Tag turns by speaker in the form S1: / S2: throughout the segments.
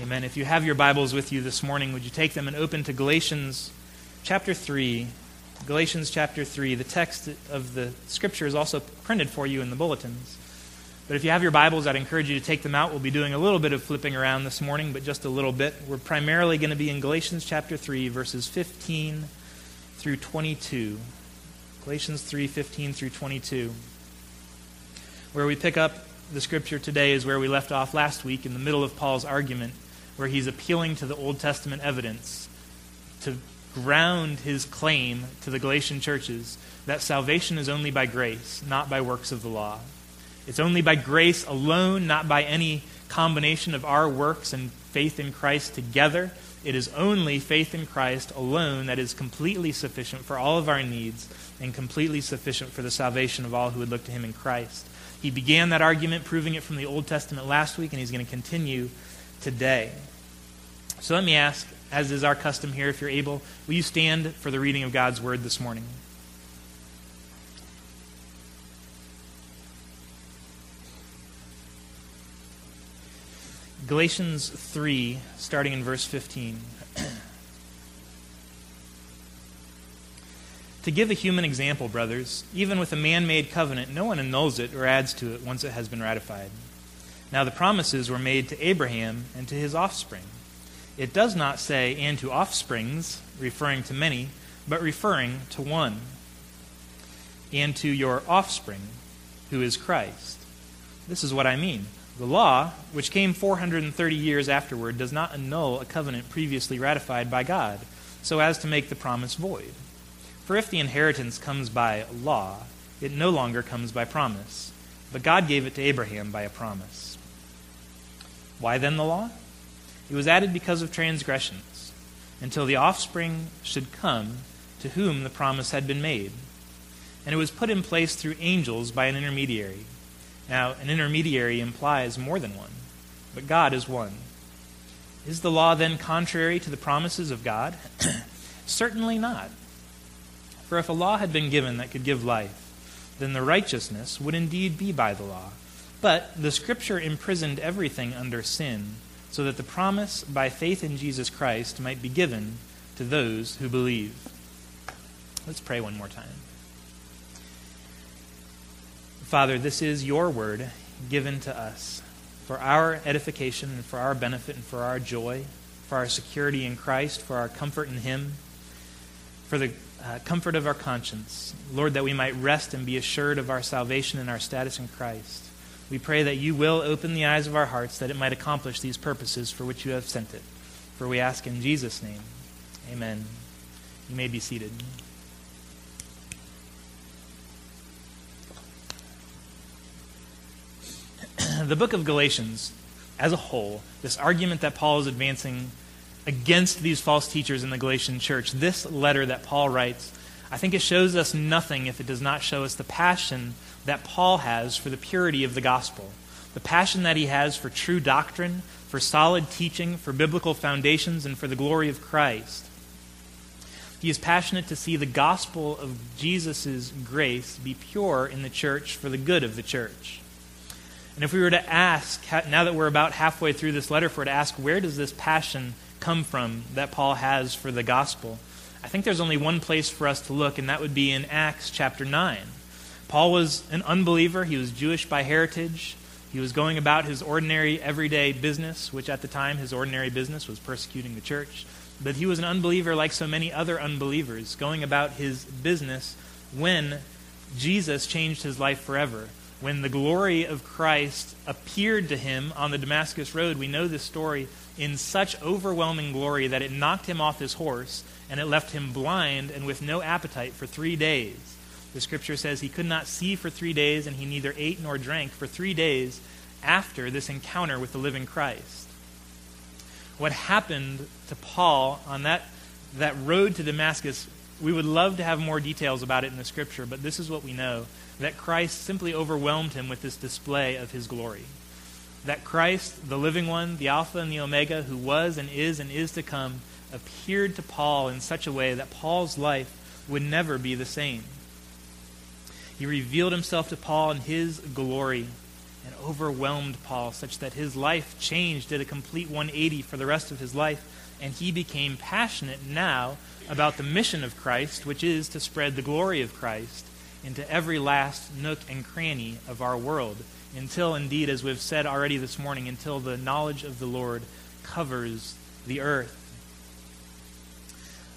S1: Amen. If you have your Bibles with you this morning, would you take them and open to Galatians chapter 3? Galatians chapter 3. The text of the scripture is also printed for you in the bulletins. But if you have your Bibles, I'd encourage you to take them out. We'll be doing a little bit of flipping around this morning, but just a little bit. We're primarily going to be in Galatians chapter 3, verses 15 through 22. Galatians 3, 15 through 22. Where we pick up the scripture today is where we left off last week in the middle of Paul's argument, where he's appealing to the Old Testament evidence to ground his claim to the Galatian churches that salvation is only by grace, not by works of the law. It's only by grace alone, not by any combination of our works and faith in Christ together. It is only faith in Christ alone that is completely sufficient for all of our needs and completely sufficient for the salvation of all who would look to him in Christ. He began that argument, proving it from the Old Testament last week, and he's going to continue today. So let me ask, as is our custom here, if you're able, will you stand for the reading of God's Word this morning? Galatians 3, starting in verse 15. To give a human example, brothers, even with a man made covenant, no one annuls it or adds to it once it has been ratified. Now, the promises were made to Abraham and to his offspring. It does not say, and to offsprings, referring to many, but referring to one, and to your offspring, who is Christ. This is what I mean. The law, which came 430 years afterward, does not annul a covenant previously ratified by God, so as to make the promise void. For if the inheritance comes by law, it no longer comes by promise. But God gave it to Abraham by a promise. Why then the law? It was added because of transgressions, until the offspring should come to whom the promise had been made. And it was put in place through angels by an intermediary. Now, an intermediary implies more than one, but God is one. Is the law then contrary to the promises of God? Certainly not. For if a law had been given that could give life, then the righteousness would indeed be by the law. But the Scripture imprisoned everything under sin, so that the promise by faith in Jesus Christ might be given to those who believe. Let's pray one more time. Father, this is your word given to us for our edification and for our benefit and for our joy, for our security in Christ, for our comfort in Him, for the uh, comfort of our conscience. Lord, that we might rest and be assured of our salvation and our status in Christ. We pray that you will open the eyes of our hearts that it might accomplish these purposes for which you have sent it. For we ask in Jesus' name. Amen. You may be seated. the book of Galatians, as a whole, this argument that Paul is advancing against these false teachers in the Galatian church, this letter that Paul writes, I think it shows us nothing if it does not show us the passion that Paul has for the purity of the gospel, the passion that he has for true doctrine, for solid teaching, for biblical foundations, and for the glory of Christ. He is passionate to see the gospel of Jesus' grace be pure in the church for the good of the church. And if we were to ask, now that we're about halfway through this letter, if we were to ask, where does this passion come from that Paul has for the gospel? I think there's only one place for us to look, and that would be in Acts chapter 9. Paul was an unbeliever, he was Jewish by heritage. He was going about his ordinary, everyday business, which at the time his ordinary business was persecuting the church. But he was an unbeliever like so many other unbelievers, going about his business when Jesus changed his life forever. When the glory of Christ appeared to him on the Damascus Road, we know this story in such overwhelming glory that it knocked him off his horse and it left him blind and with no appetite for three days. The scripture says he could not see for three days and he neither ate nor drank for three days after this encounter with the living Christ. What happened to Paul on that, that road to Damascus, we would love to have more details about it in the scripture, but this is what we know that Christ simply overwhelmed him with this display of his glory that Christ, the living one, the Alpha and the Omega, who was and is and is to come, appeared to Paul in such a way that Paul's life would never be the same. He revealed himself to Paul in his glory, and overwhelmed Paul, such that his life changed, did a complete 180 for the rest of his life, and he became passionate now about the mission of Christ, which is to spread the glory of Christ into every last nook and cranny of our world, until, indeed, as we've said already this morning, until the knowledge of the Lord covers the earth.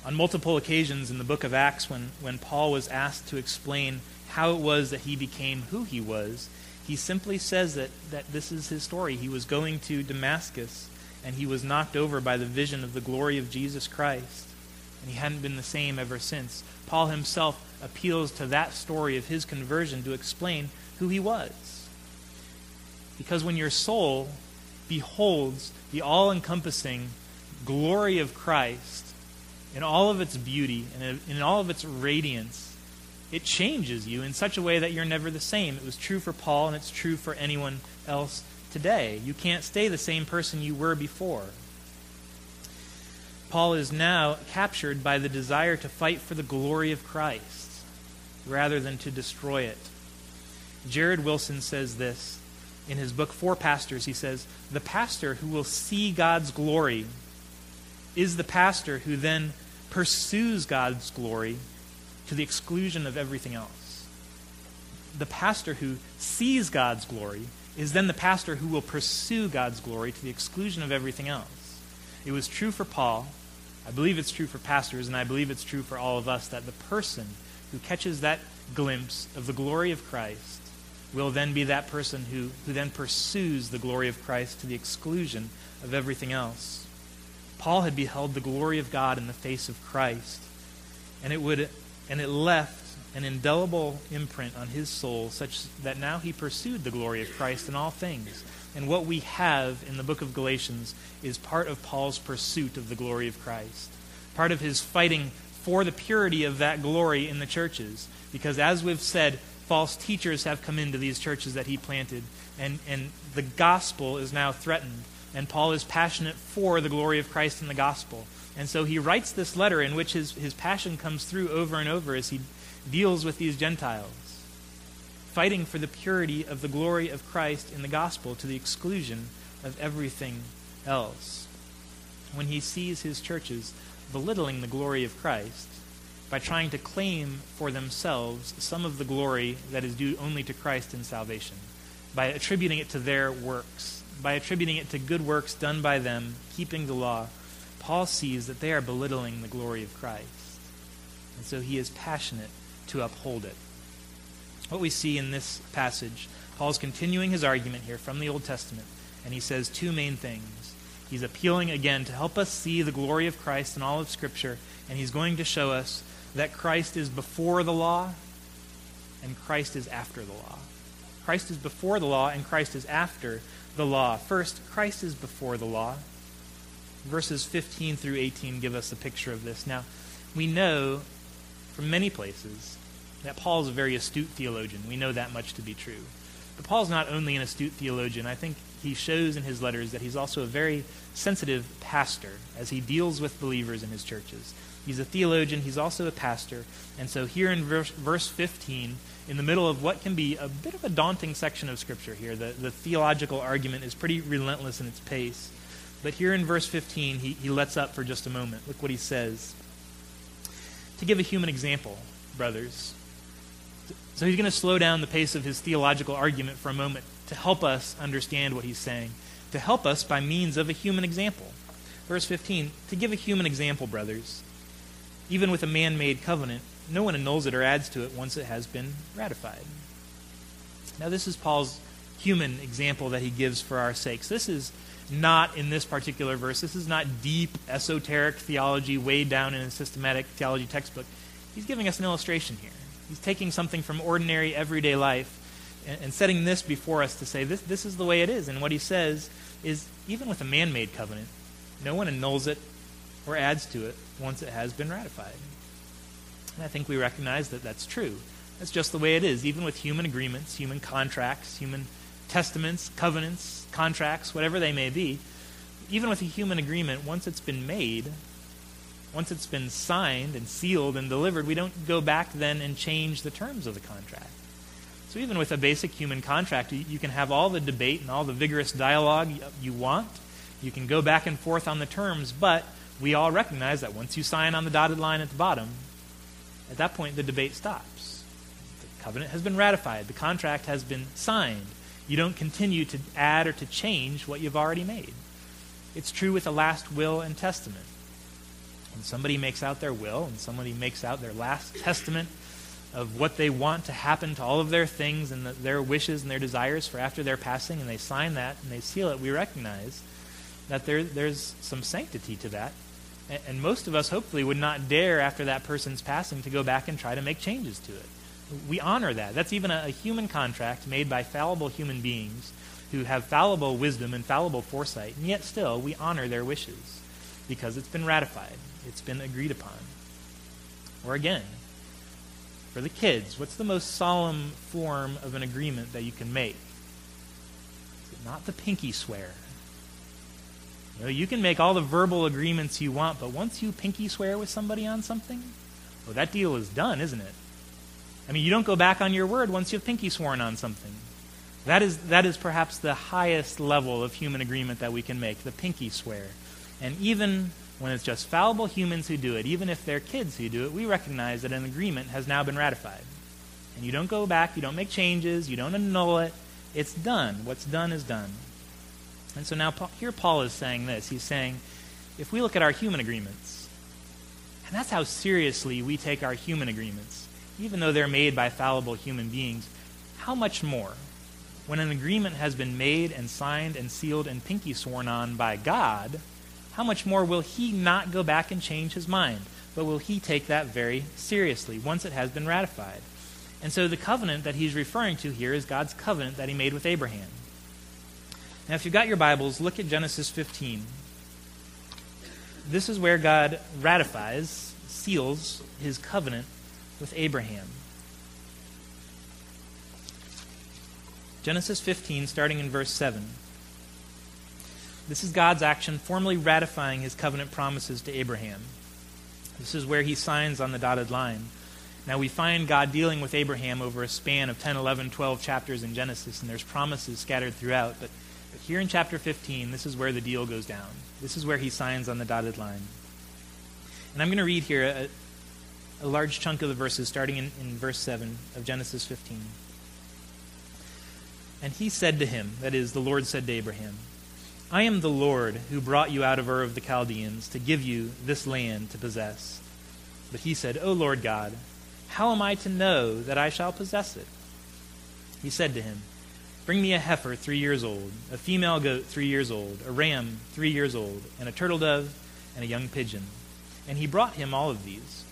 S1: On multiple occasions in the book of Acts, when, when Paul was asked to explain how it was that he became who he was, he simply says that, that this is his story. He was going to Damascus, and he was knocked over by the vision of the glory of Jesus Christ. And he hadn't been the same ever since. Paul himself appeals to that story of his conversion to explain who he was. Because when your soul beholds the all encompassing glory of Christ, in all of its beauty and in all of its radiance, it changes you in such a way that you're never the same. It was true for Paul, and it's true for anyone else today. You can't stay the same person you were before. Paul is now captured by the desire to fight for the glory of Christ rather than to destroy it. Jared Wilson says this in his book, For Pastors. He says, The pastor who will see God's glory is the pastor who then pursues God's glory to the exclusion of everything else. The pastor who sees God's glory is then the pastor who will pursue God's glory to the exclusion of everything else. It was true for Paul. I believe it's true for pastors, and I believe it's true for all of us that the person who catches that glimpse of the glory of Christ will then be that person who, who then pursues the glory of Christ to the exclusion of everything else. Paul had beheld the glory of God in the face of Christ, and it would and it left an indelible imprint on his soul such that now he pursued the glory of Christ in all things. And what we have in the book of Galatians is part of Paul's pursuit of the glory of Christ. Part of his fighting for the purity of that glory in the churches. Because as we've said, false teachers have come into these churches that he planted, and, and the gospel is now threatened and Paul is passionate for the glory of Christ and the gospel. And so he writes this letter in which his, his passion comes through over and over as he deals with these Gentiles, fighting for the purity of the glory of Christ in the gospel to the exclusion of everything else. When he sees his churches belittling the glory of Christ by trying to claim for themselves some of the glory that is due only to Christ in salvation, by attributing it to their works by attributing it to good works done by them, keeping the law, Paul sees that they are belittling the glory of Christ. And so he is passionate to uphold it. What we see in this passage, Paul's continuing his argument here from the Old Testament, and he says two main things. He's appealing again to help us see the glory of Christ in all of Scripture, and he's going to show us that Christ is before the law and Christ is after the law. Christ is before the law and Christ is after the law. First, Christ is before the law. Verses 15 through 18 give us a picture of this. Now, we know from many places that Paul is a very astute theologian. We know that much to be true. But Paul's not only an astute theologian, I think he shows in his letters that he's also a very sensitive pastor as he deals with believers in his churches. He's a theologian, he's also a pastor. And so here in verse, verse 15, in the middle of what can be a bit of a daunting section of Scripture here, the, the theological argument is pretty relentless in its pace. But here in verse 15, he, he lets up for just a moment. Look what he says. To give a human example, brothers. So he's going to slow down the pace of his theological argument for a moment to help us understand what he's saying, to help us by means of a human example. Verse 15 To give a human example, brothers, even with a man made covenant, no one annuls it or adds to it once it has been ratified. Now, this is Paul's human example that he gives for our sakes. This is not in this particular verse. This is not deep, esoteric theology weighed down in a systematic theology textbook. He's giving us an illustration here. He's taking something from ordinary, everyday life and, and setting this before us to say this, this is the way it is. And what he says is even with a man made covenant, no one annuls it or adds to it once it has been ratified. And I think we recognize that that's true. That's just the way it is, even with human agreements, human contracts, human testaments, covenants, contracts, whatever they may be. Even with a human agreement, once it's been made, once it's been signed and sealed and delivered, we don't go back then and change the terms of the contract. So even with a basic human contract, you can have all the debate and all the vigorous dialogue you want. You can go back and forth on the terms, but we all recognize that once you sign on the dotted line at the bottom, at that point the debate stops. The covenant has been ratified, the contract has been signed. You don't continue to add or to change what you've already made. It's true with a last will and testament. When somebody makes out their will and somebody makes out their last testament of what they want to happen to all of their things and the, their wishes and their desires for after their passing, and they sign that and they seal it, we recognize that there, there's some sanctity to that. And, most of us, hopefully, would not dare, after that person's passing, to go back and try to make changes to it. We honor that. That's even a, a human contract made by fallible human beings who have fallible wisdom and fallible foresight, and yet still we honor their wishes because it's been ratified, it's been agreed upon. Or again, for the kids, what's the most solemn form of an agreement that you can make? Not the pinky swear. You, know, you can make all the verbal agreements you want, but once you pinky swear with somebody on something, well, that deal is done, isn't it? I mean, you don't go back on your word once you've pinky sworn on something. That is, that is perhaps the highest level of human agreement that we can make, the pinky swear. And even when it's just fallible humans who do it, even if they're kids who do it, we recognize that an agreement has now been ratified. And you don't go back, you don't make changes, you don't annul it. It's done. What's done is done. And so now here Paul is saying this. He's saying, if we look at our human agreements, and that's how seriously we take our human agreements, even though they're made by fallible human beings, how much more? When an agreement has been made and signed and sealed and pinky sworn on by God, how much more will he not go back and change his mind? But will he take that very seriously once it has been ratified? And so the covenant that he's referring to here is God's covenant that he made with Abraham. Now, if you've got your Bibles, look at Genesis 15. This is where God ratifies, seals his covenant with Abraham. Genesis 15, starting in verse 7. This is God's action formally ratifying his covenant promises to Abraham. This is where he signs on the dotted line. Now, we find God dealing with Abraham over a span of 10, 11, 12 chapters in Genesis, and there's promises scattered throughout. But, but here in chapter 15, this is where the deal goes down. This is where he signs on the dotted line. And I'm going to read here a, a large chunk of the verses, starting in, in verse 7 of Genesis 15. And he said to him, that is, the Lord said to Abraham, I am the Lord who brought you out of Ur of the Chaldeans to give you this land to possess. But he said, O Lord God, how am I to know that I shall possess it? He said to him, Bring me a heifer three years old, a female goat three years old, a ram three years old, and a turtle dove, and a young pigeon. And he brought him all of these,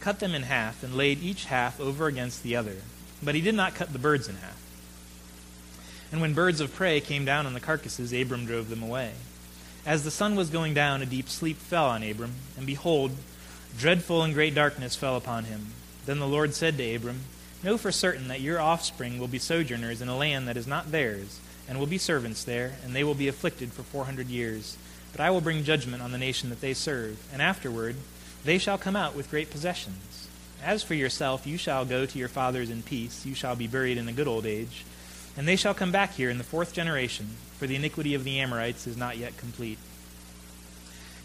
S1: cut them in half, and laid each half over against the other. But he did not cut the birds in half. And when birds of prey came down on the carcasses, Abram drove them away. As the sun was going down, a deep sleep fell on Abram, and behold, dreadful and great darkness fell upon him. Then the Lord said to Abram, Know for certain that your offspring will be sojourners in a land that is not theirs, and will be servants there, and they will be afflicted for four hundred years. But I will bring judgment on the nation that they serve, and afterward they shall come out with great possessions. As for yourself, you shall go to your fathers in peace, you shall be buried in a good old age. And they shall come back here in the fourth generation, for the iniquity of the Amorites is not yet complete.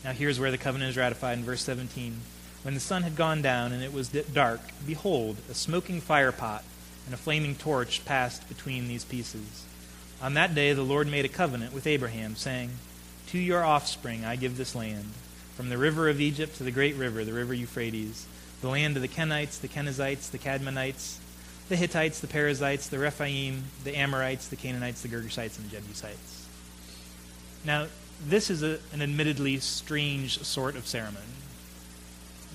S1: Now here's where the covenant is ratified in verse 17. When the sun had gone down and it was dark, behold, a smoking firepot and a flaming torch passed between these pieces. On that day the Lord made a covenant with Abraham, saying, To your offspring I give this land, from the river of Egypt to the great river, the river Euphrates, the land of the Kenites, the Kenizzites, the Kadmonites, the Hittites, the Perizzites, the Rephaim, the Amorites, the Canaanites, the Girgashites, and the Jebusites. Now, this is a, an admittedly strange sort of ceremony.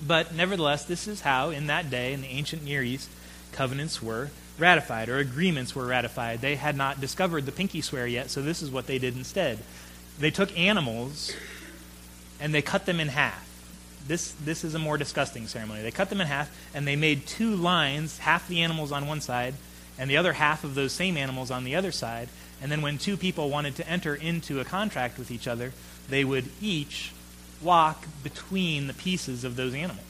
S1: But nevertheless, this is how, in that day, in the ancient Near East, covenants were ratified, or agreements were ratified. They had not discovered the pinky swear yet, so this is what they did instead. They took animals and they cut them in half this, this is a more disgusting ceremony. They cut them in half, and they made two lines, half the animals on one side, and the other half of those same animals on the other side. And then when two people wanted to enter into a contract with each other, they would each walk between the pieces of those animals.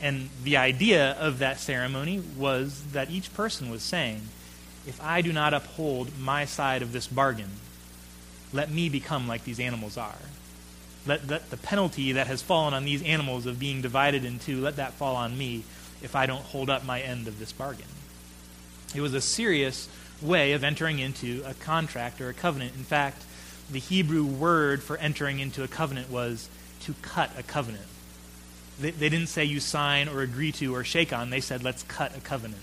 S1: And the idea of that ceremony was that each person was saying, if I do not uphold my side of this bargain, let me become like these animals are. Let, let the penalty that has fallen on these animals of being divided in two, let that fall on me if I don't hold up my end of this bargain. It was a serious way of entering into a contract or a covenant. In fact, the Hebrew word for entering into a covenant was to cut a covenant. They, they didn't say you sign or agree to or shake on, they said let's cut a covenant.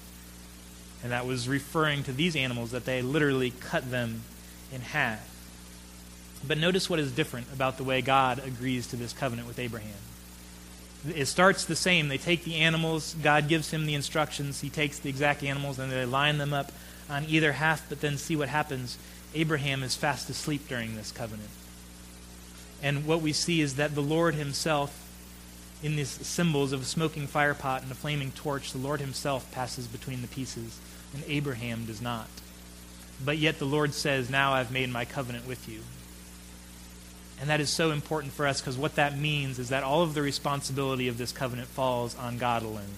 S1: And that was referring to these animals that they literally cut them in half. But notice what is different about the way God agrees to this covenant with Abraham. It starts the same. They take the animals, God gives him the instructions. He takes the exact animals and they line them up on either half, but then see what happens. Abraham is fast asleep during this covenant. And what we see is that the Lord himself, in these symbols of a smoking fire pot and a flaming torch, the Lord himself passes between the pieces, and Abraham does not. But yet the Lord says, Now I've made my covenant with you. And that is so important for us because what that means is that all of the responsibility of this covenant falls on God alone.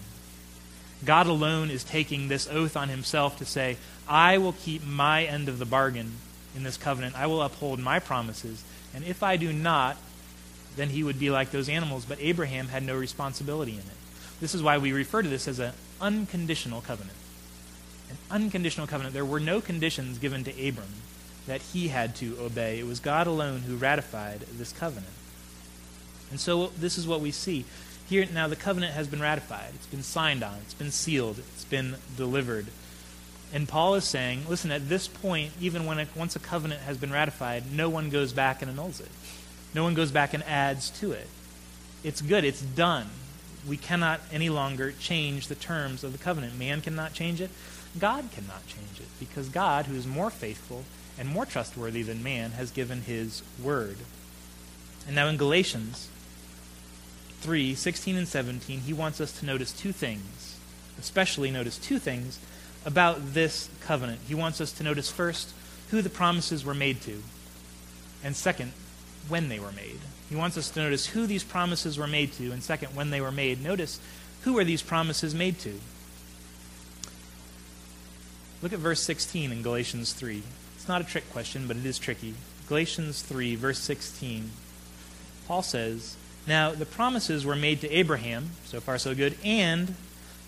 S1: God alone is taking this oath on himself to say, I will keep my end of the bargain in this covenant. I will uphold my promises. And if I do not, then he would be like those animals. But Abraham had no responsibility in it. This is why we refer to this as an unconditional covenant. An unconditional covenant. There were no conditions given to Abram that he had to obey. It was God alone who ratified this covenant. And so this is what we see. Here now the covenant has been ratified. It's been signed on. It's been sealed. It's been delivered. And Paul is saying, listen, at this point, even when it, once a covenant has been ratified, no one goes back and annuls it. No one goes back and adds to it. It's good. It's done. We cannot any longer change the terms of the covenant. Man cannot change it. God cannot change it because God, who is more faithful and more trustworthy than man, has given his word. And now in Galatians 3 16 and 17, he wants us to notice two things, especially notice two things about this covenant. He wants us to notice first who the promises were made to, and second, when they were made. He wants us to notice who these promises were made to, and second, when they were made. Notice who are these promises made to? Look at verse 16 in Galatians 3. It's not a trick question, but it is tricky. Galatians 3, verse 16. Paul says, Now the promises were made to Abraham, so far so good, and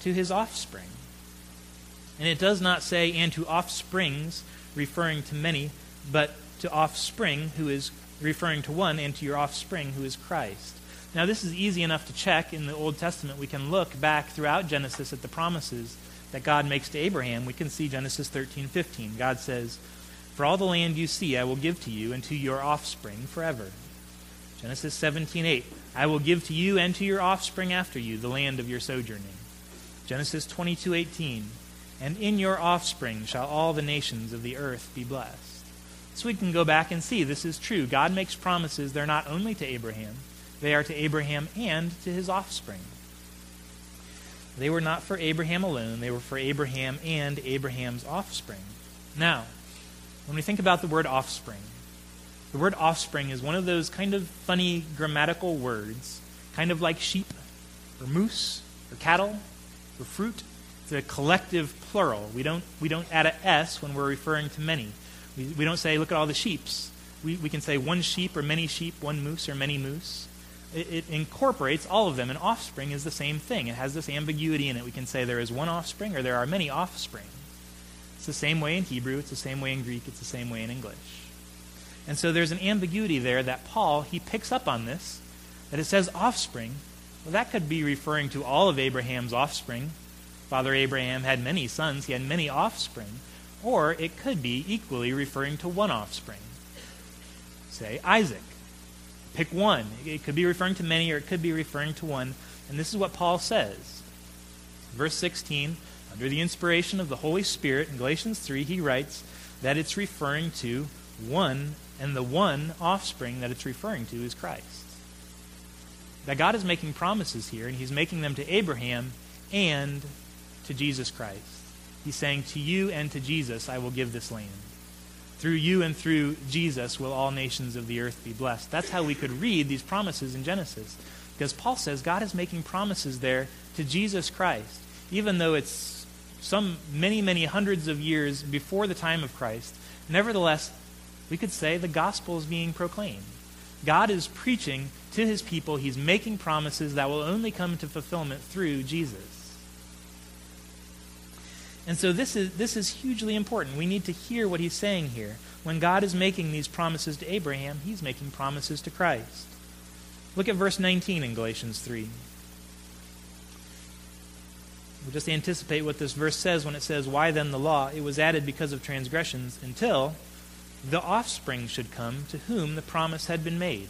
S1: to his offspring. And it does not say, and to offsprings, referring to many, but to offspring, who is referring to one, and to your offspring, who is Christ. Now, this is easy enough to check in the Old Testament. We can look back throughout Genesis at the promises that God makes to Abraham. We can see Genesis 13 15. God says, for all the land you see, I will give to you and to your offspring forever. Genesis 17:8 I will give to you and to your offspring after you the land of your sojourning. Genesis 22:18 And in your offspring shall all the nations of the earth be blessed. So we can go back and see this is true. God makes promises. They're not only to Abraham, they are to Abraham and to his offspring. They were not for Abraham alone, they were for Abraham and Abraham's offspring. Now, when we think about the word offspring, the word offspring is one of those kind of funny grammatical words, kind of like sheep or moose or cattle or fruit. It's a collective plural. We don't, we don't add a S when we're referring to many. We, we don't say, look at all the sheeps. We, we can say one sheep or many sheep, one moose or many moose. It, it incorporates all of them, and offspring is the same thing. It has this ambiguity in it. We can say there is one offspring or there are many offspring. It's the same way in Hebrew, it's the same way in Greek, it's the same way in English. And so there's an ambiguity there that Paul, he picks up on this, that it says offspring. Well, that could be referring to all of Abraham's offspring. Father Abraham had many sons, he had many offspring. Or it could be equally referring to one offspring. Say, Isaac. Pick one. It could be referring to many or it could be referring to one. And this is what Paul says. Verse 16 under the inspiration of the Holy Spirit, in Galatians 3, he writes that it's referring to one, and the one offspring that it's referring to is Christ. That God is making promises here, and he's making them to Abraham and to Jesus Christ. He's saying, To you and to Jesus I will give this land. Through you and through Jesus will all nations of the earth be blessed. That's how we could read these promises in Genesis. Because Paul says God is making promises there to Jesus Christ, even though it's some many, many hundreds of years before the time of Christ, nevertheless, we could say the gospel is being proclaimed. God is preaching to his people. He's making promises that will only come to fulfillment through Jesus. And so this is, this is hugely important. We need to hear what he's saying here. When God is making these promises to Abraham, he's making promises to Christ. Look at verse 19 in Galatians 3. We'll just anticipate what this verse says when it says, Why then the law? It was added because of transgressions until the offspring should come to whom the promise had been made.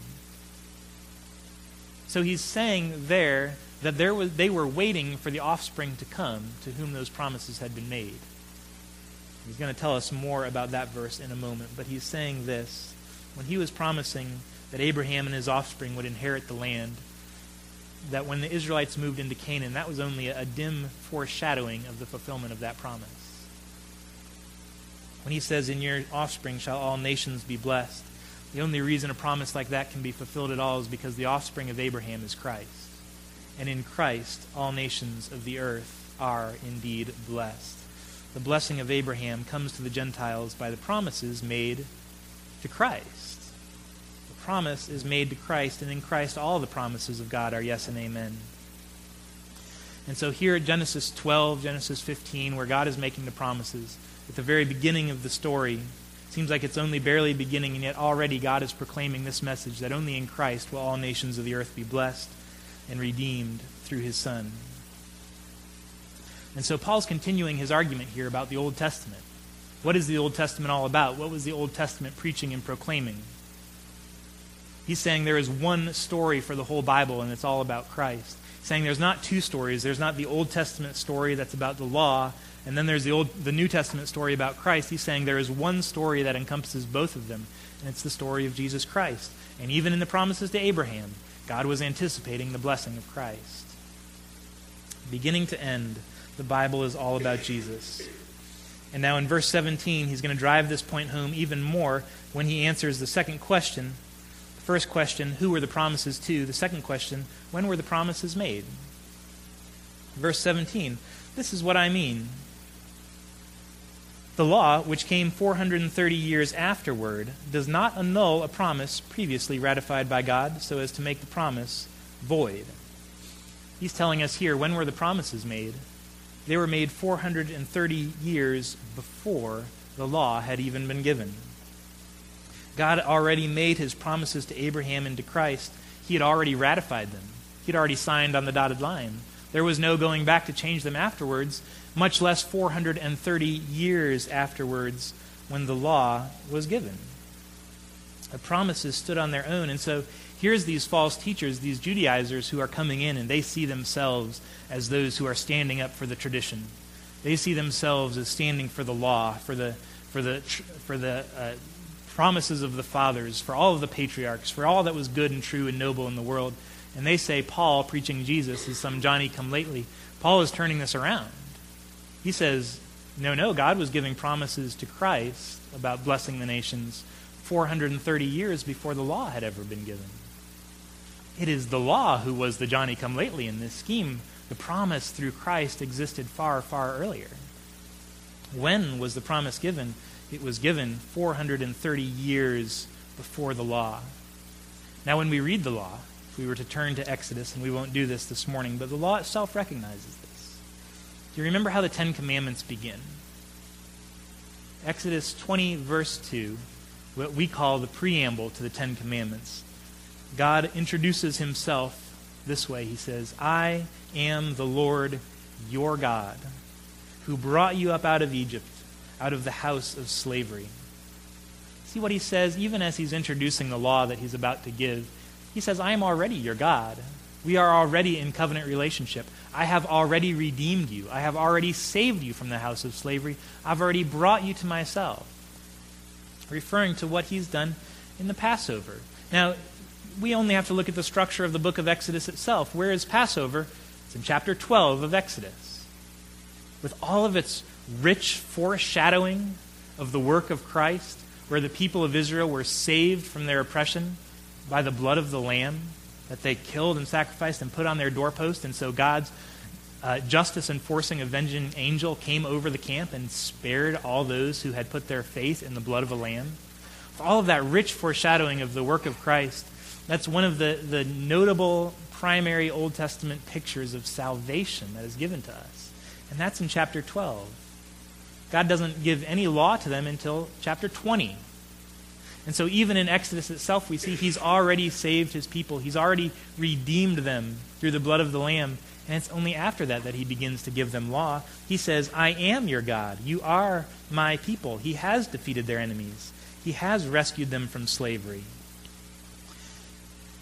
S1: So he's saying there that there was, they were waiting for the offspring to come to whom those promises had been made. He's going to tell us more about that verse in a moment, but he's saying this. When he was promising that Abraham and his offspring would inherit the land, that when the Israelites moved into Canaan, that was only a dim foreshadowing of the fulfillment of that promise. When he says, In your offspring shall all nations be blessed, the only reason a promise like that can be fulfilled at all is because the offspring of Abraham is Christ. And in Christ, all nations of the earth are indeed blessed. The blessing of Abraham comes to the Gentiles by the promises made to Christ. The promise is made to Christ, and in Christ, all the promises of God are yes and amen. And so here at Genesis 12, Genesis 15, where God is making the promises, at the very beginning of the story, Seems like it's only barely beginning, and yet already God is proclaiming this message that only in Christ will all nations of the earth be blessed and redeemed through his Son. And so Paul's continuing his argument here about the Old Testament. What is the Old Testament all about? What was the Old Testament preaching and proclaiming? He's saying there is one story for the whole Bible, and it's all about Christ. Saying there's not two stories. There's not the Old Testament story that's about the law, and then there's the old the New Testament story about Christ. He's saying there is one story that encompasses both of them, and it's the story of Jesus Christ. And even in the promises to Abraham, God was anticipating the blessing of Christ. Beginning to end, the Bible is all about Jesus. And now in verse 17, he's going to drive this point home even more when he answers the second question. First question, who were the promises to? The second question, when were the promises made? Verse 17, this is what I mean. The law, which came 430 years afterward, does not annul a promise previously ratified by God so as to make the promise void. He's telling us here when were the promises made? They were made 430 years before the law had even been given. God already made his promises to Abraham and to Christ. He had already ratified them. He had already signed on the dotted line. There was no going back to change them afterwards much less 430 years afterwards when the law was given. The promises stood on their own. And so here's these false teachers, these Judaizers who are coming in, and they see themselves as those who are standing up for the tradition. They see themselves as standing for the law, for the, for the, for the uh, promises of the fathers, for all of the patriarchs, for all that was good and true and noble in the world. And they say Paul, preaching Jesus, is some Johnny come lately. Paul is turning this around. He says, no, no, God was giving promises to Christ about blessing the nations 430 years before the law had ever been given. It is the law who was the Johnny come lately in this scheme. The promise through Christ existed far, far earlier. When was the promise given? It was given 430 years before the law. Now, when we read the law, if we were to turn to Exodus, and we won't do this this morning, but the law itself recognizes this. Do you remember how the Ten Commandments begin? Exodus 20, verse 2, what we call the preamble to the Ten Commandments. God introduces himself this way He says, I am the Lord your God, who brought you up out of Egypt, out of the house of slavery. See what he says, even as he's introducing the law that he's about to give? He says, I am already your God. We are already in covenant relationship. I have already redeemed you. I have already saved you from the house of slavery. I've already brought you to myself. Referring to what he's done in the Passover. Now, we only have to look at the structure of the book of Exodus itself. Where is Passover? It's in chapter 12 of Exodus. With all of its rich foreshadowing of the work of Christ, where the people of Israel were saved from their oppression by the blood of the Lamb that they killed and sacrificed and put on their doorpost. And so God's uh, justice enforcing, avenging angel came over the camp and spared all those who had put their faith in the blood of a lamb. For all of that rich foreshadowing of the work of Christ, that's one of the, the notable primary Old Testament pictures of salvation that is given to us. And that's in chapter 12. God doesn't give any law to them until chapter 20. And so, even in Exodus itself, we see He's already saved His people. He's already redeemed them through the blood of the Lamb. And it's only after that that He begins to give them law. He says, I am your God. You are my people. He has defeated their enemies, He has rescued them from slavery.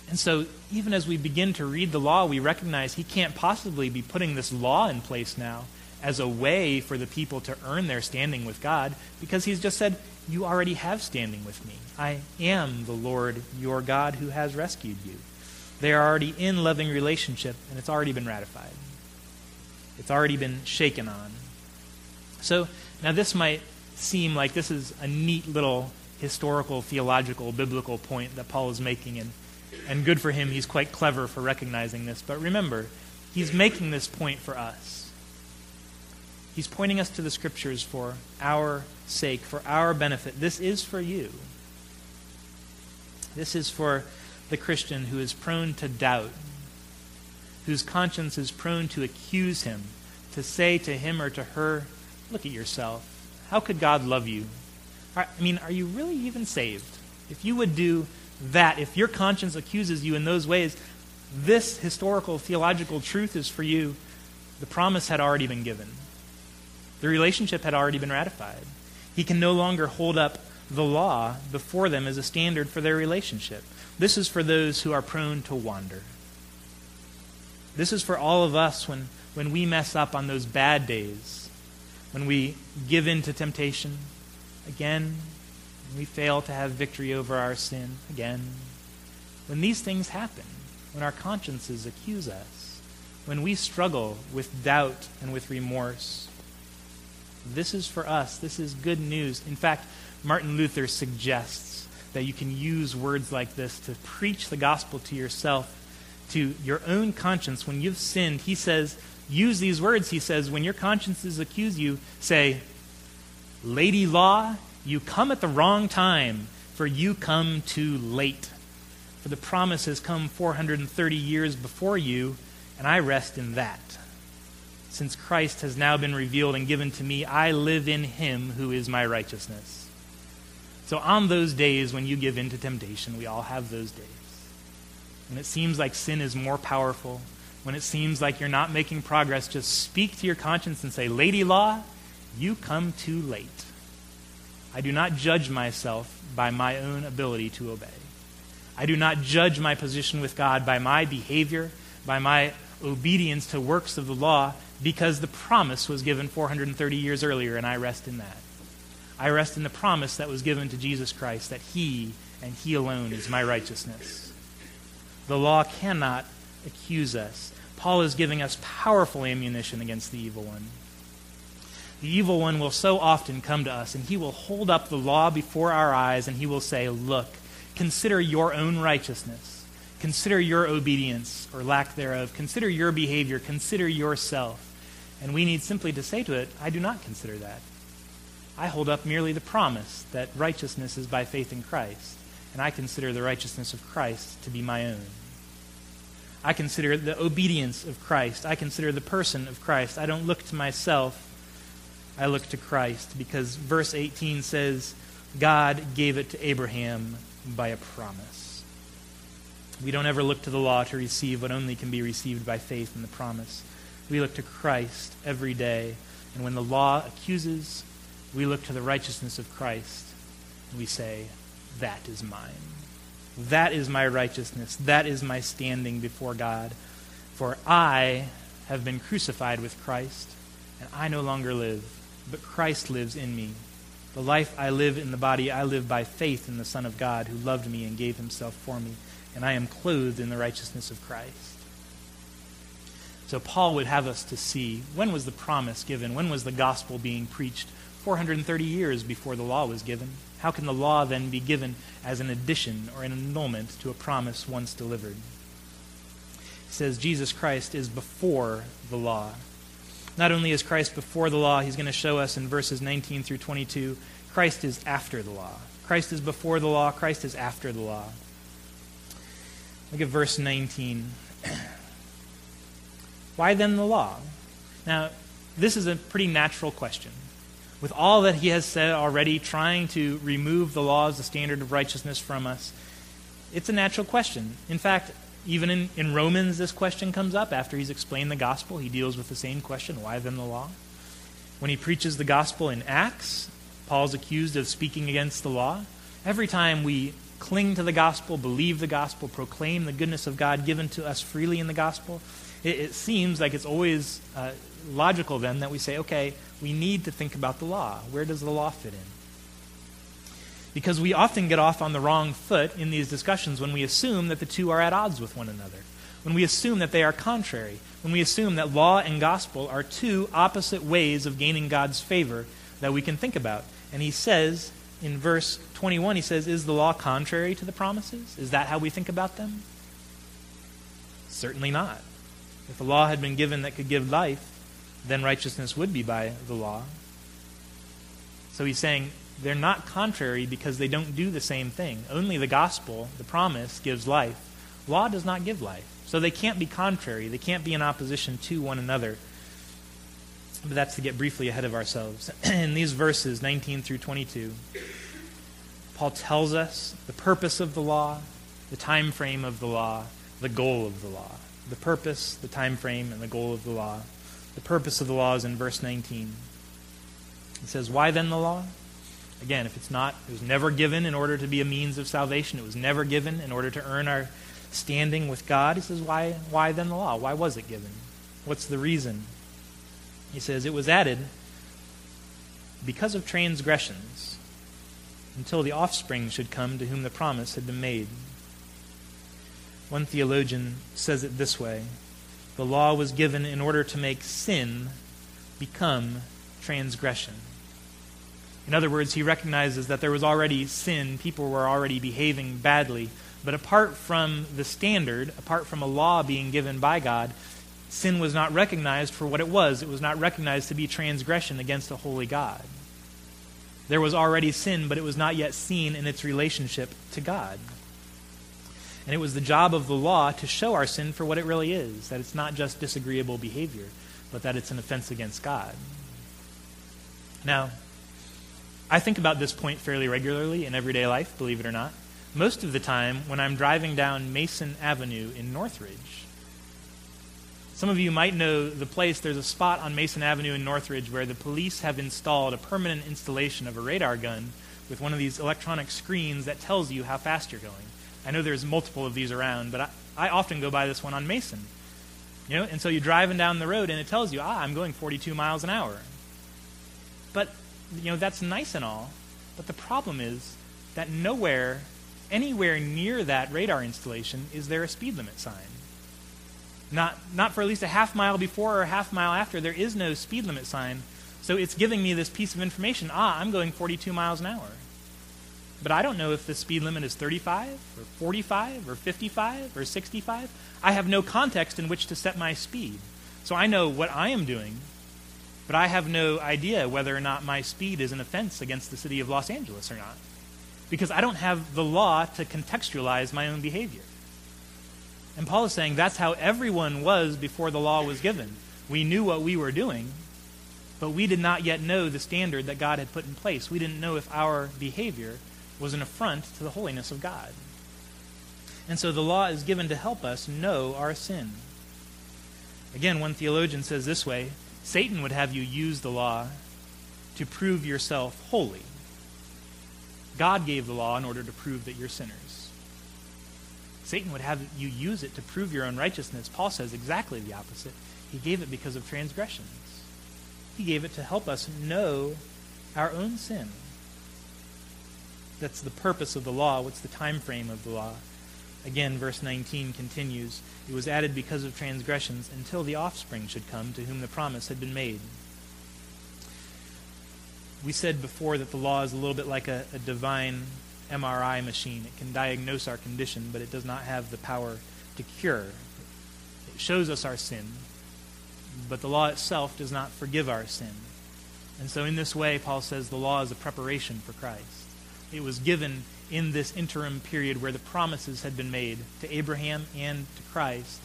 S1: And so, even as we begin to read the law, we recognize he can't possibly be putting this law in place now as a way for the people to earn their standing with God, because he's just said, You already have standing with me. I am the Lord your God who has rescued you. They are already in loving relationship, and it's already been ratified. It's already been shaken on. So, now this might seem like this is a neat little historical, theological, biblical point that Paul is making, and and good for him, he's quite clever for recognizing this. But remember, he's making this point for us. He's pointing us to the scriptures for our sake, for our benefit. This is for you. This is for the Christian who is prone to doubt, whose conscience is prone to accuse him, to say to him or to her, Look at yourself. How could God love you? I mean, are you really even saved? If you would do that if your conscience accuses you in those ways, this historical theological truth is for you. The promise had already been given, the relationship had already been ratified. He can no longer hold up the law before them as a standard for their relationship. This is for those who are prone to wander. This is for all of us when, when we mess up on those bad days, when we give in to temptation again when we fail to have victory over our sin again, when these things happen, when our consciences accuse us, when we struggle with doubt and with remorse, this is for us. This is good news. In fact, Martin Luther suggests that you can use words like this to preach the gospel to yourself, to your own conscience. When you've sinned, he says, use these words. He says, when your consciences accuse you, say, Lady Law, you come at the wrong time, for you come too late. For the promise has come 430 years before you, and I rest in that. Since Christ has now been revealed and given to me, I live in him who is my righteousness. So, on those days when you give in to temptation, we all have those days. When it seems like sin is more powerful, when it seems like you're not making progress, just speak to your conscience and say, Lady Law, you come too late. I do not judge myself by my own ability to obey. I do not judge my position with God by my behavior, by my obedience to works of the law, because the promise was given 430 years earlier, and I rest in that. I rest in the promise that was given to Jesus Christ that He and He alone is my righteousness. The law cannot accuse us. Paul is giving us powerful ammunition against the evil one the evil one will so often come to us, and he will hold up the law before our eyes, and he will say, Look, consider your own righteousness, consider your obedience or lack thereof, consider your behavior, consider yourself. And we need simply to say to it, I do not consider that. I hold up merely the promise that righteousness is by faith in Christ, and I consider the righteousness of Christ to be my own. I consider the obedience of Christ. I consider the person of Christ. I don't look to myself I look to Christ because verse 18 says, God gave it to Abraham by a promise. We don't ever look to the law to receive what only can be received by faith in the promise. We look to Christ every day. And when the law accuses, we look to the righteousness of Christ and we say, That is mine. That is my righteousness. That is my standing before God. For I have been crucified with Christ, and I no longer live but Christ lives in me. The life I live in the body, I live by faith in the Son of God who loved me and gave himself for me, and I am clothed in the righteousness of Christ. So Paul would have us to see when was the promise given? When was the gospel being preached? 430 years before the law was given. How can the law then be given as an addition or an annulment to a promise once delivered? He says Jesus Christ is before the law. Not only is Christ before the law, he's going to show us in verses 19 through 22, Christ is after the law. Christ is before the law, Christ is after the law. Look at verse 19. Why then the law? Now, this is a pretty natural question. With all that he has said already, trying to remove the law as the standard of righteousness from us, it's a natural question. In fact, even in, in Romans, this question comes up. After he's explained the gospel, he deals with the same question why then the law? When he preaches the gospel in Acts, Paul's accused of speaking against the law. Every time we cling to the gospel, believe the gospel, proclaim the goodness of God given to us freely in the gospel, it, it seems like it's always uh, logical then that we say, okay, we need to think about the law. Where does the law fit in? Because we often get off on the wrong foot in these discussions when we assume that the two are at odds with one another, when we assume that they are contrary, when we assume that law and gospel are two opposite ways of gaining God's favor that we can think about. And he says in verse 21, he says, Is the law contrary to the promises? Is that how we think about them? Certainly not. If a law had been given that could give life, then righteousness would be by the law. So he's saying they're not contrary because they don't do the same thing. Only the gospel, the promise, gives life. Law does not give life. So they can't be contrary. They can't be in opposition to one another. But that's to get briefly ahead of ourselves. in these verses, 19 through 22, Paul tells us the purpose of the law, the time frame of the law, the goal of the law. The purpose, the time frame, and the goal of the law. The purpose of the law is in verse 19. It says, Why then the law? Again, if it's not, it was never given in order to be a means of salvation. It was never given in order to earn our standing with God. He says, Why, why then the law? Why was it given? What's the reason? He says, It was added because of transgressions until the offspring should come to whom the promise had been made. One theologian says it this way the law was given in order to make sin become transgression. In other words, he recognizes that there was already sin, people were already behaving badly. But apart from the standard, apart from a law being given by God, sin was not recognized for what it was. It was not recognized to be transgression against a holy God. There was already sin, but it was not yet seen in its relationship to God. And it was the job of the law to show our sin for what it really is that it's not just disagreeable behavior, but that it's an offense against God. Now, I think about this point fairly regularly in everyday life, believe it or not. Most of the time when I'm driving down Mason Avenue in Northridge. Some of you might know the place. There's a spot on Mason Avenue in Northridge where the police have installed a permanent installation of a radar gun with one of these electronic screens that tells you how fast you're going. I know there's multiple of these around, but I, I often go by this one on Mason. You know, and so you're driving down the road and it tells you, ah, I'm going 42 miles an hour. But, you know, that's nice and all, but the problem is that nowhere, anywhere near that radar installation, is there a speed limit sign. Not, not for at least a half mile before or a half mile after, there is no speed limit sign. So it's giving me this piece of information ah, I'm going 42 miles an hour. But I don't know if the speed limit is 35 or 45 or 55 or 65. I have no context in which to set my speed. So I know what I am doing, but I have no idea whether or not my speed is an offense against the city of Los Angeles or not. Because I don't have the law to contextualize my own behavior. And Paul is saying that's how everyone was before the law was given. We knew what we were doing, but we did not yet know the standard that God had put in place. We didn't know if our behavior was an affront to the holiness of God. And so the law is given to help us know our sin. Again, one theologian says this way Satan would have you use the law to prove yourself holy. God gave the law in order to prove that you're sinners. Satan would have you use it to prove your own righteousness. Paul says exactly the opposite. He gave it because of transgressions. He gave it to help us know our own sin. That's the purpose of the law. What's the time frame of the law? Again, verse 19 continues It was added because of transgressions until the offspring should come to whom the promise had been made. We said before that the law is a little bit like a, a divine MRI machine. It can diagnose our condition, but it does not have the power to cure. It shows us our sin, but the law itself does not forgive our sin. And so, in this way, Paul says the law is a preparation for Christ. It was given in this interim period where the promises had been made to Abraham and to Christ,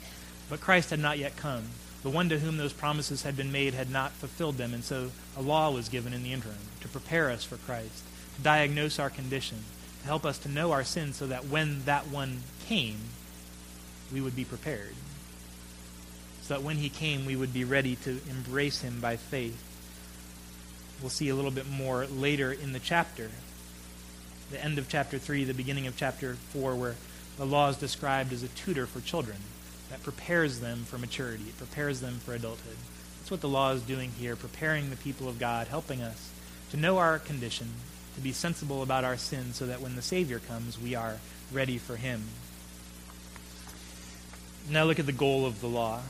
S1: but Christ had not yet come. The one to whom those promises had been made had not fulfilled them, and so a law was given in the interim to prepare us for Christ, to diagnose our condition, help us to know our sin so that when that one came, we would be prepared. So that when he came, we would be ready to embrace him by faith. We'll see a little bit more later in the chapter the end of chapter 3, the beginning of chapter 4, where the law is described as a tutor for children that prepares them for maturity, it prepares them for adulthood. That's what the law is doing here, preparing the people of God, helping us to know our condition, to be sensible about our sin, so that when the Savior comes, we are ready for Him. Now look at the goal of the law.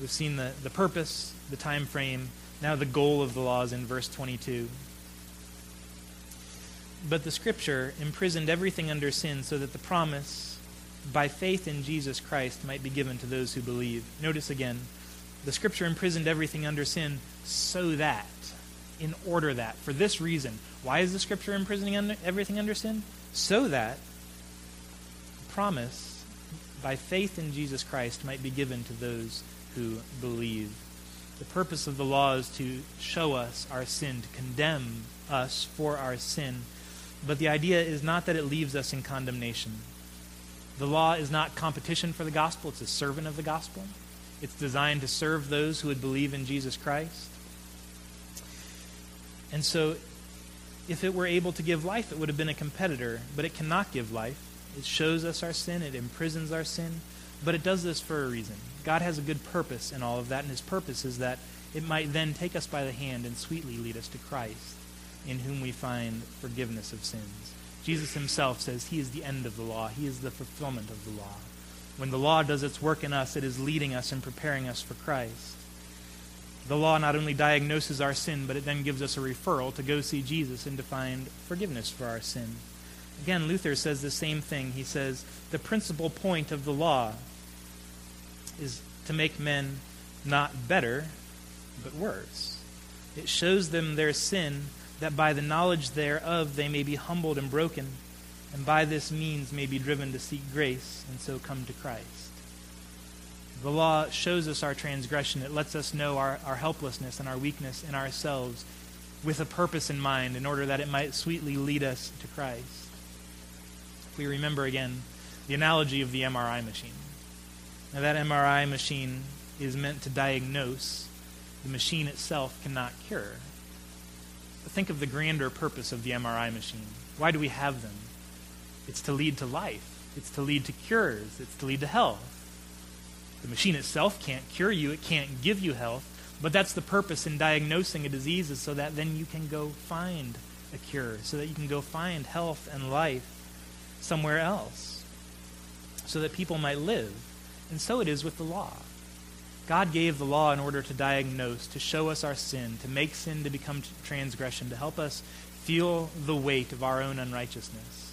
S1: We've seen the, the purpose, the time frame. Now the goal of the law is in verse 22. But the Scripture imprisoned everything under sin so that the promise by faith in Jesus Christ might be given to those who believe. Notice again, the Scripture imprisoned everything under sin so that, in order that, for this reason. Why is the Scripture imprisoning under, everything under sin? So that the promise by faith in Jesus Christ might be given to those who believe. The purpose of the law is to show us our sin, to condemn us for our sin but the idea is not that it leaves us in condemnation. The law is not competition for the gospel, it's a servant of the gospel. It's designed to serve those who would believe in Jesus Christ. And so, if it were able to give life, it would have been a competitor, but it cannot give life. It shows us our sin, it imprisons our sin, but it does this for a reason. God has a good purpose in all of that, and his purpose is that it might then take us by the hand and sweetly lead us to Christ in whom we find forgiveness of sins. Jesus himself says he is the end of the law, he is the fulfillment of the law. When the law does its work in us, it is leading us and preparing us for Christ. The law not only diagnoses our sin, but it then gives us a referral to go see Jesus and to find forgiveness for our sin. Again, Luther says the same thing. He says, The principal point of the law is to make men not better, but worse. It shows them their sin that by the knowledge thereof they may be humbled and broken, and by this means may be driven to seek grace, and so come to Christ. The law shows us our transgression. It lets us know our, our helplessness and our weakness in ourselves with a purpose in mind in order that it might sweetly lead us to Christ. We remember again the analogy of the MRI machine. Now, that MRI machine is meant to diagnose, the machine itself cannot cure But think of the grander purpose of the MRI machine. Why do we have them? It's to lead to life, it's to lead to cures, it's to lead to health. The machine itself can't cure you, it can't give you health, but that's the purpose in diagnosing a disease is so that then you can go find a cure, so that you can go find health and life somewhere else, so that people might live. And so it is with the law. God gave the law in order to diagnose, to show us our sin, to make sin to become transgression, to help us feel the weight of our own unrighteousness.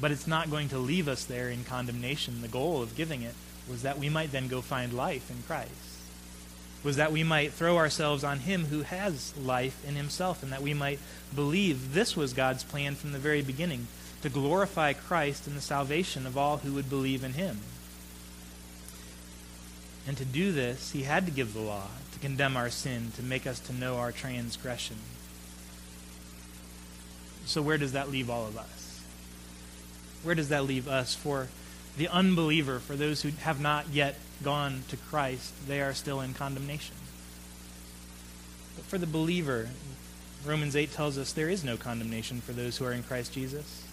S1: But it's not going to leave us there in condemnation. The goal of giving it was that we might then go find life in Christ. Was that we might throw ourselves on Him who has life in Himself, and that we might believe this was God's plan from the very beginning to glorify Christ in the salvation of all who would believe in Him. And to do this, he had to give the law, to condemn our sin, to make us to know our transgression. So where does that leave all of us? Where does that leave us? For the unbeliever, for those who have not yet gone to Christ, they are still in condemnation. But for the believer, Romans 8 tells us there is no condemnation for those who are in Christ Jesus.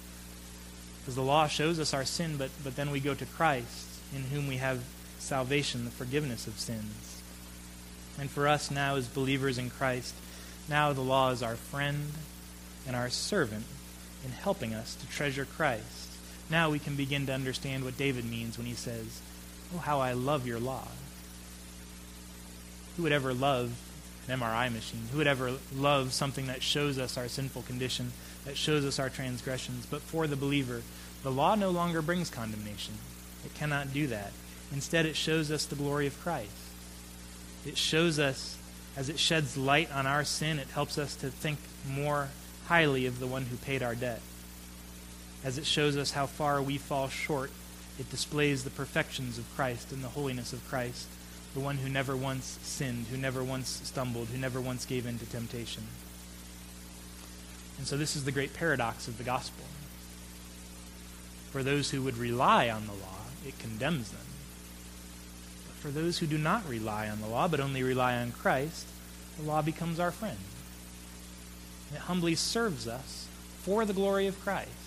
S1: Because the law shows us our sin, but, but then we go to Christ, in whom we have salvation, the forgiveness of sins. And for us now, as believers in Christ, now the law is our friend and our servant in helping us to treasure Christ. Now we can begin to understand what David means when he says, Oh, how I love your law. Who would ever love an MRI machine? Who would ever love something that shows us our sinful condition, that shows us our transgressions? But for the believer, the law no longer brings condemnation. It cannot do that. Instead, it shows us the glory of Christ. It shows us, as it sheds light on our sin, it helps us to think more highly of the one who paid our debt. As it shows us how far we fall short, it displays the perfections of Christ and the holiness of Christ, the one who never once sinned, who never once stumbled, who never once gave in to temptation. And so this is the great paradox of the gospel. For those who would rely on the law, it condemns them. But for those who do not rely on the law, but only rely on Christ, the law becomes our friend. It humbly serves us for the glory of Christ.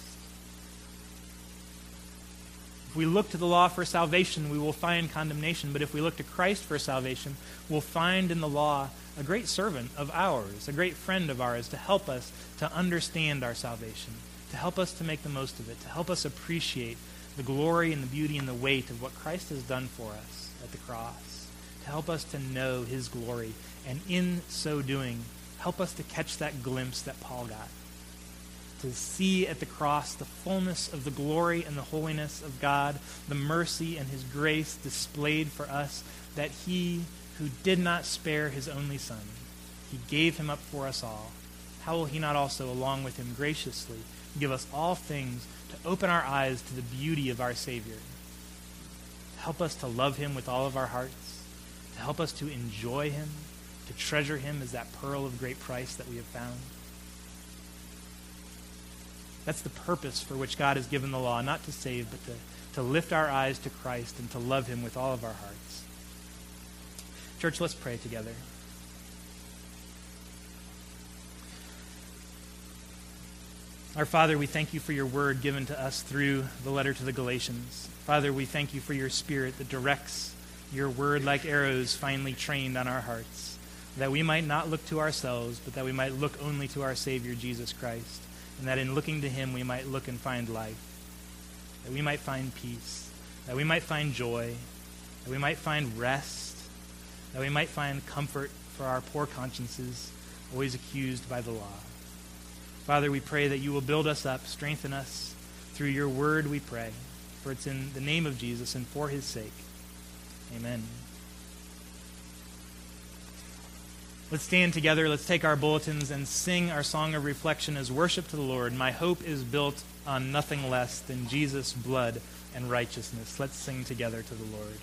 S1: If we look to the law for salvation, we will find condemnation. But if we look to Christ for salvation, we'll find in the law a great servant of ours, a great friend of ours to help us to understand our salvation, to help us to make the most of it, to help us appreciate the glory and the beauty and the weight of what Christ has done for us at the cross, to help us to know his glory, and in so doing, help us to catch that glimpse that Paul got to see at the cross the fullness of the glory and the holiness of God, the mercy and his grace displayed for us, that he who did not spare his only Son, he gave him up for us all. How will he not also, along with him, graciously give us all things to open our eyes to the beauty of our Savior, help us to love him with all of our hearts, to help us to enjoy him, to treasure him as that pearl of great price that we have found? That's the purpose for which God has given the law, not to save, but to, to lift our eyes to Christ and to love him with all of our hearts. Church, let's pray together. Our Father, we thank you for your word given to us through the letter to the Galatians. Father, we thank you for your spirit that directs your word like arrows finely trained on our hearts, that we might not look to ourselves, but that we might look only to our Savior, Jesus Christ and that in looking to him we might look and find life, that we might find peace, that we might find joy, that we might find rest, that we might find comfort for our poor consciences, always accused by the law. Father, we pray that you will build us up, strengthen us through your word, we pray. For it's in the name of Jesus and for his sake. Amen. Let's stand together. Let's take our bulletins and sing our song of reflection as worship to the Lord. My hope is built on nothing less than Jesus' blood and righteousness. Let's sing together to the Lord.